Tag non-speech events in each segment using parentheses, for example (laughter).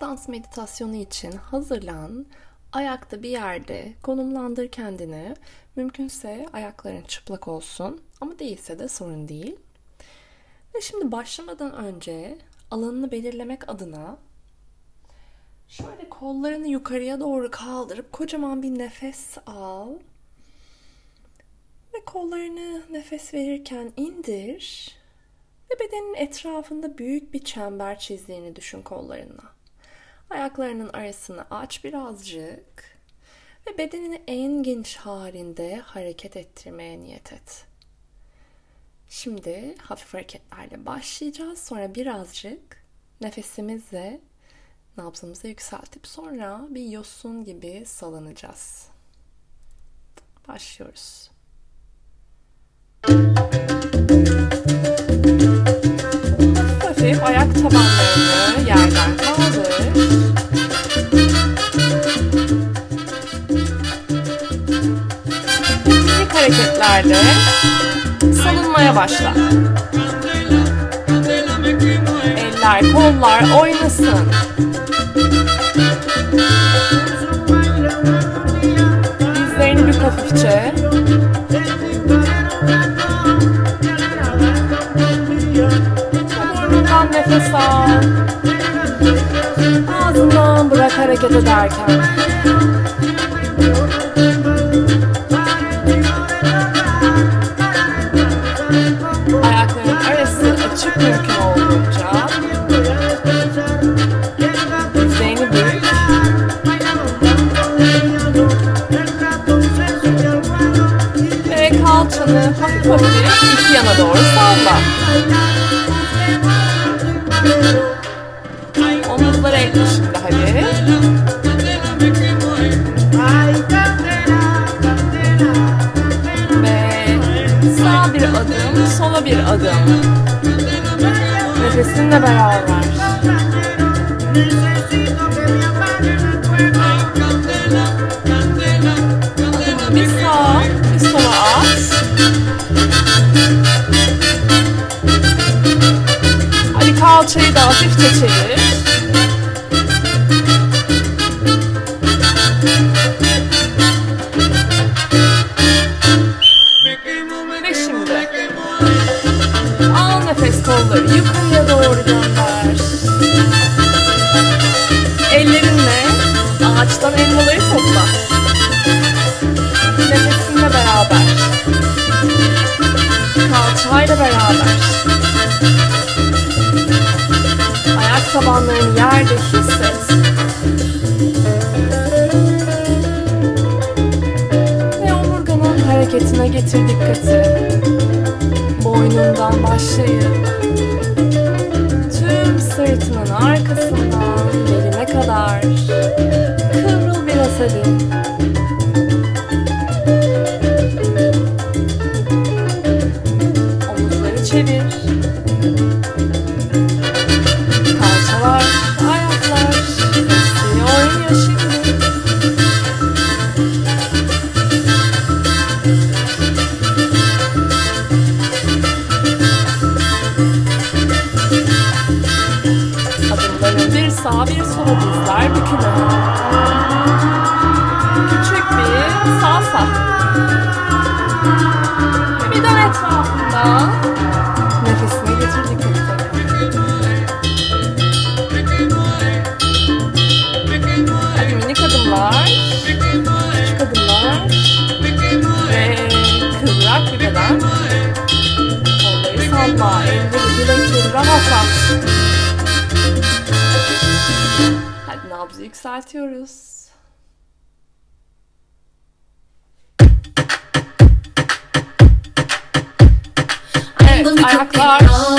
dans meditasyonu için hazırlan. Ayakta bir yerde konumlandır kendini. Mümkünse ayakların çıplak olsun ama değilse de sorun değil. Ve şimdi başlamadan önce alanını belirlemek adına şöyle kollarını yukarıya doğru kaldırıp kocaman bir nefes al. Ve kollarını nefes verirken indir. Ve bedenin etrafında büyük bir çember çizdiğini düşün kollarına. Ayaklarının arasını aç birazcık ve bedenini en geniş halinde hareket ettirmeye niyet et. Şimdi hafif hareketlerle başlayacağız. Sonra birazcık nefesimizle nabzımızı yükseltip sonra bir yosun gibi salınacağız. Başlıyoruz. Hafif hafif ayak tabanlarını yerden kaldır. Minik hareketlerle salınmaya başla. Eller, kollar oynasın. Dizlerini bük hafifçe. Nefes al. Ağzından bırak hareket ederken. Ayakların arası açık mümkün olduğunca. Dizlerini bük. Ve kalçanı hafif hafif iki yana doğru salla. Nefesinle beraber. Bir sağa, bir sola at. Hadi kalçayı da hafifçe çevir. Ayak tabanlarını yerde hisset. Ve omurganın hareketine getir dikkati. Boynundan başlayıp tüm sırtının arkasından beline kadar kıvrıl biraz hadi. Adımların bir sola dizler bükülür. Küçük bir salsa. Ve bir dön etrafında. Nefesine getir dikkatini. Hadi minik adımlar. Küçük adımlar. Ve kıvrak bir beden. Kolları salla. Elleri bilekleri rahatlat. Nabzı yükseltiyoruz. Evet, ayaklar all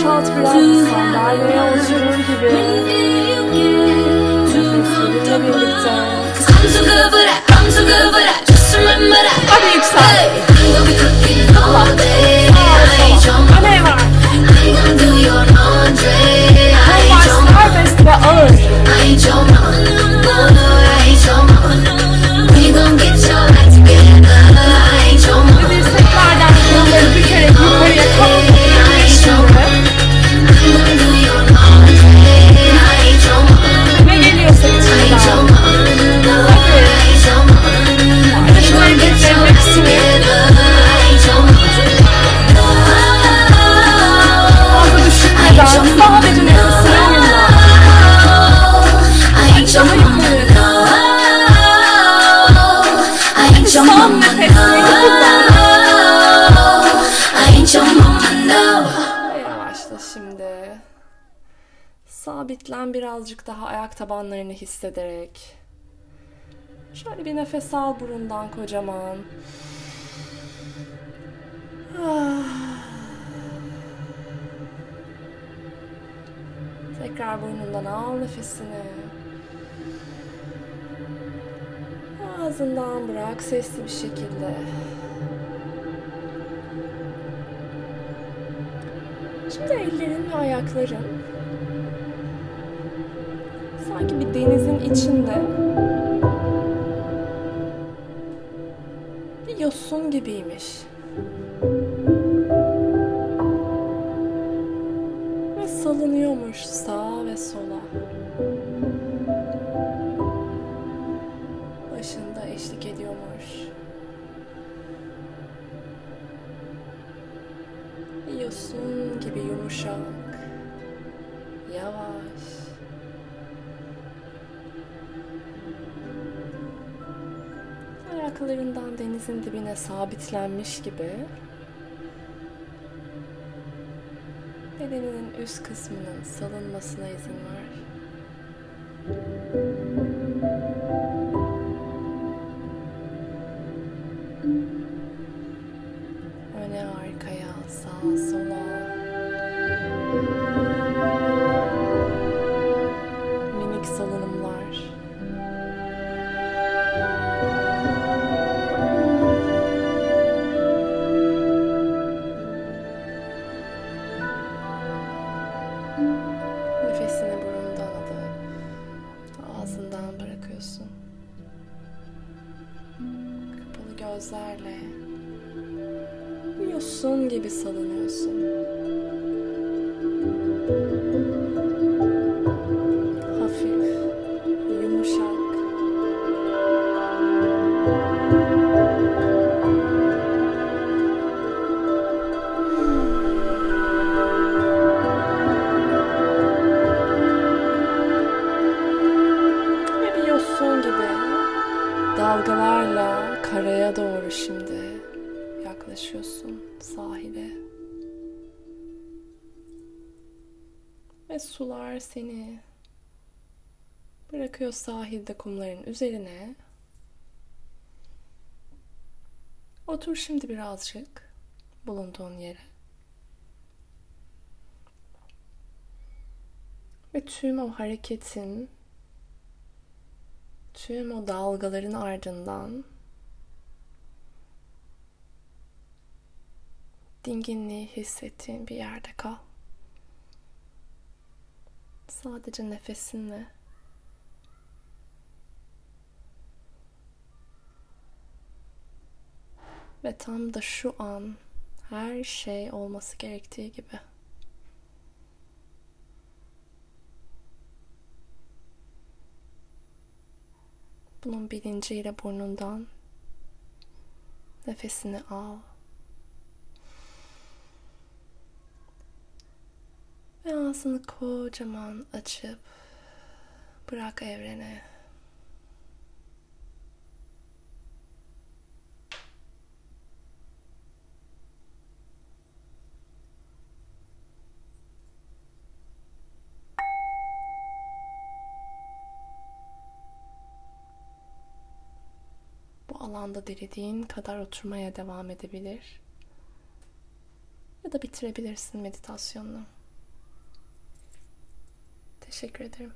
I'm too good for that, I'm too good for that. Just remember that. Hadi yüksel. I'm. sabitlen birazcık daha ayak tabanlarını hissederek. Şöyle bir nefes al burundan kocaman. (sighs) Tekrar burnundan al nefesini. Ağzından bırak sesli bir şekilde. Şimdi ellerin ve ayakların sanki bir denizin içinde bir yosun gibiymiş. Ve salınıyormuş sağa ve sola. halkalarından denizin dibine sabitlenmiş gibi bedeninin üst kısmının salınmasına izin ver. Öne arkaya sağa sola gözlerle yosun gibi salınıyorsun. Sular seni bırakıyor sahilde kumların üzerine. Otur şimdi birazcık bulunduğun yere. Ve tüm o hareketin, tüm o dalgaların ardından dinginliği hissettiğin bir yerde kal. Sadece nefesinle ve tam da şu an her şey olması gerektiği gibi. Bunun bilinciyle burnundan nefesini al. Ve ağzını kocaman açıp bırak evrene. Bu alanda dilediğin kadar oturmaya devam edebilir. Ya da bitirebilirsin meditasyonunu. secret room.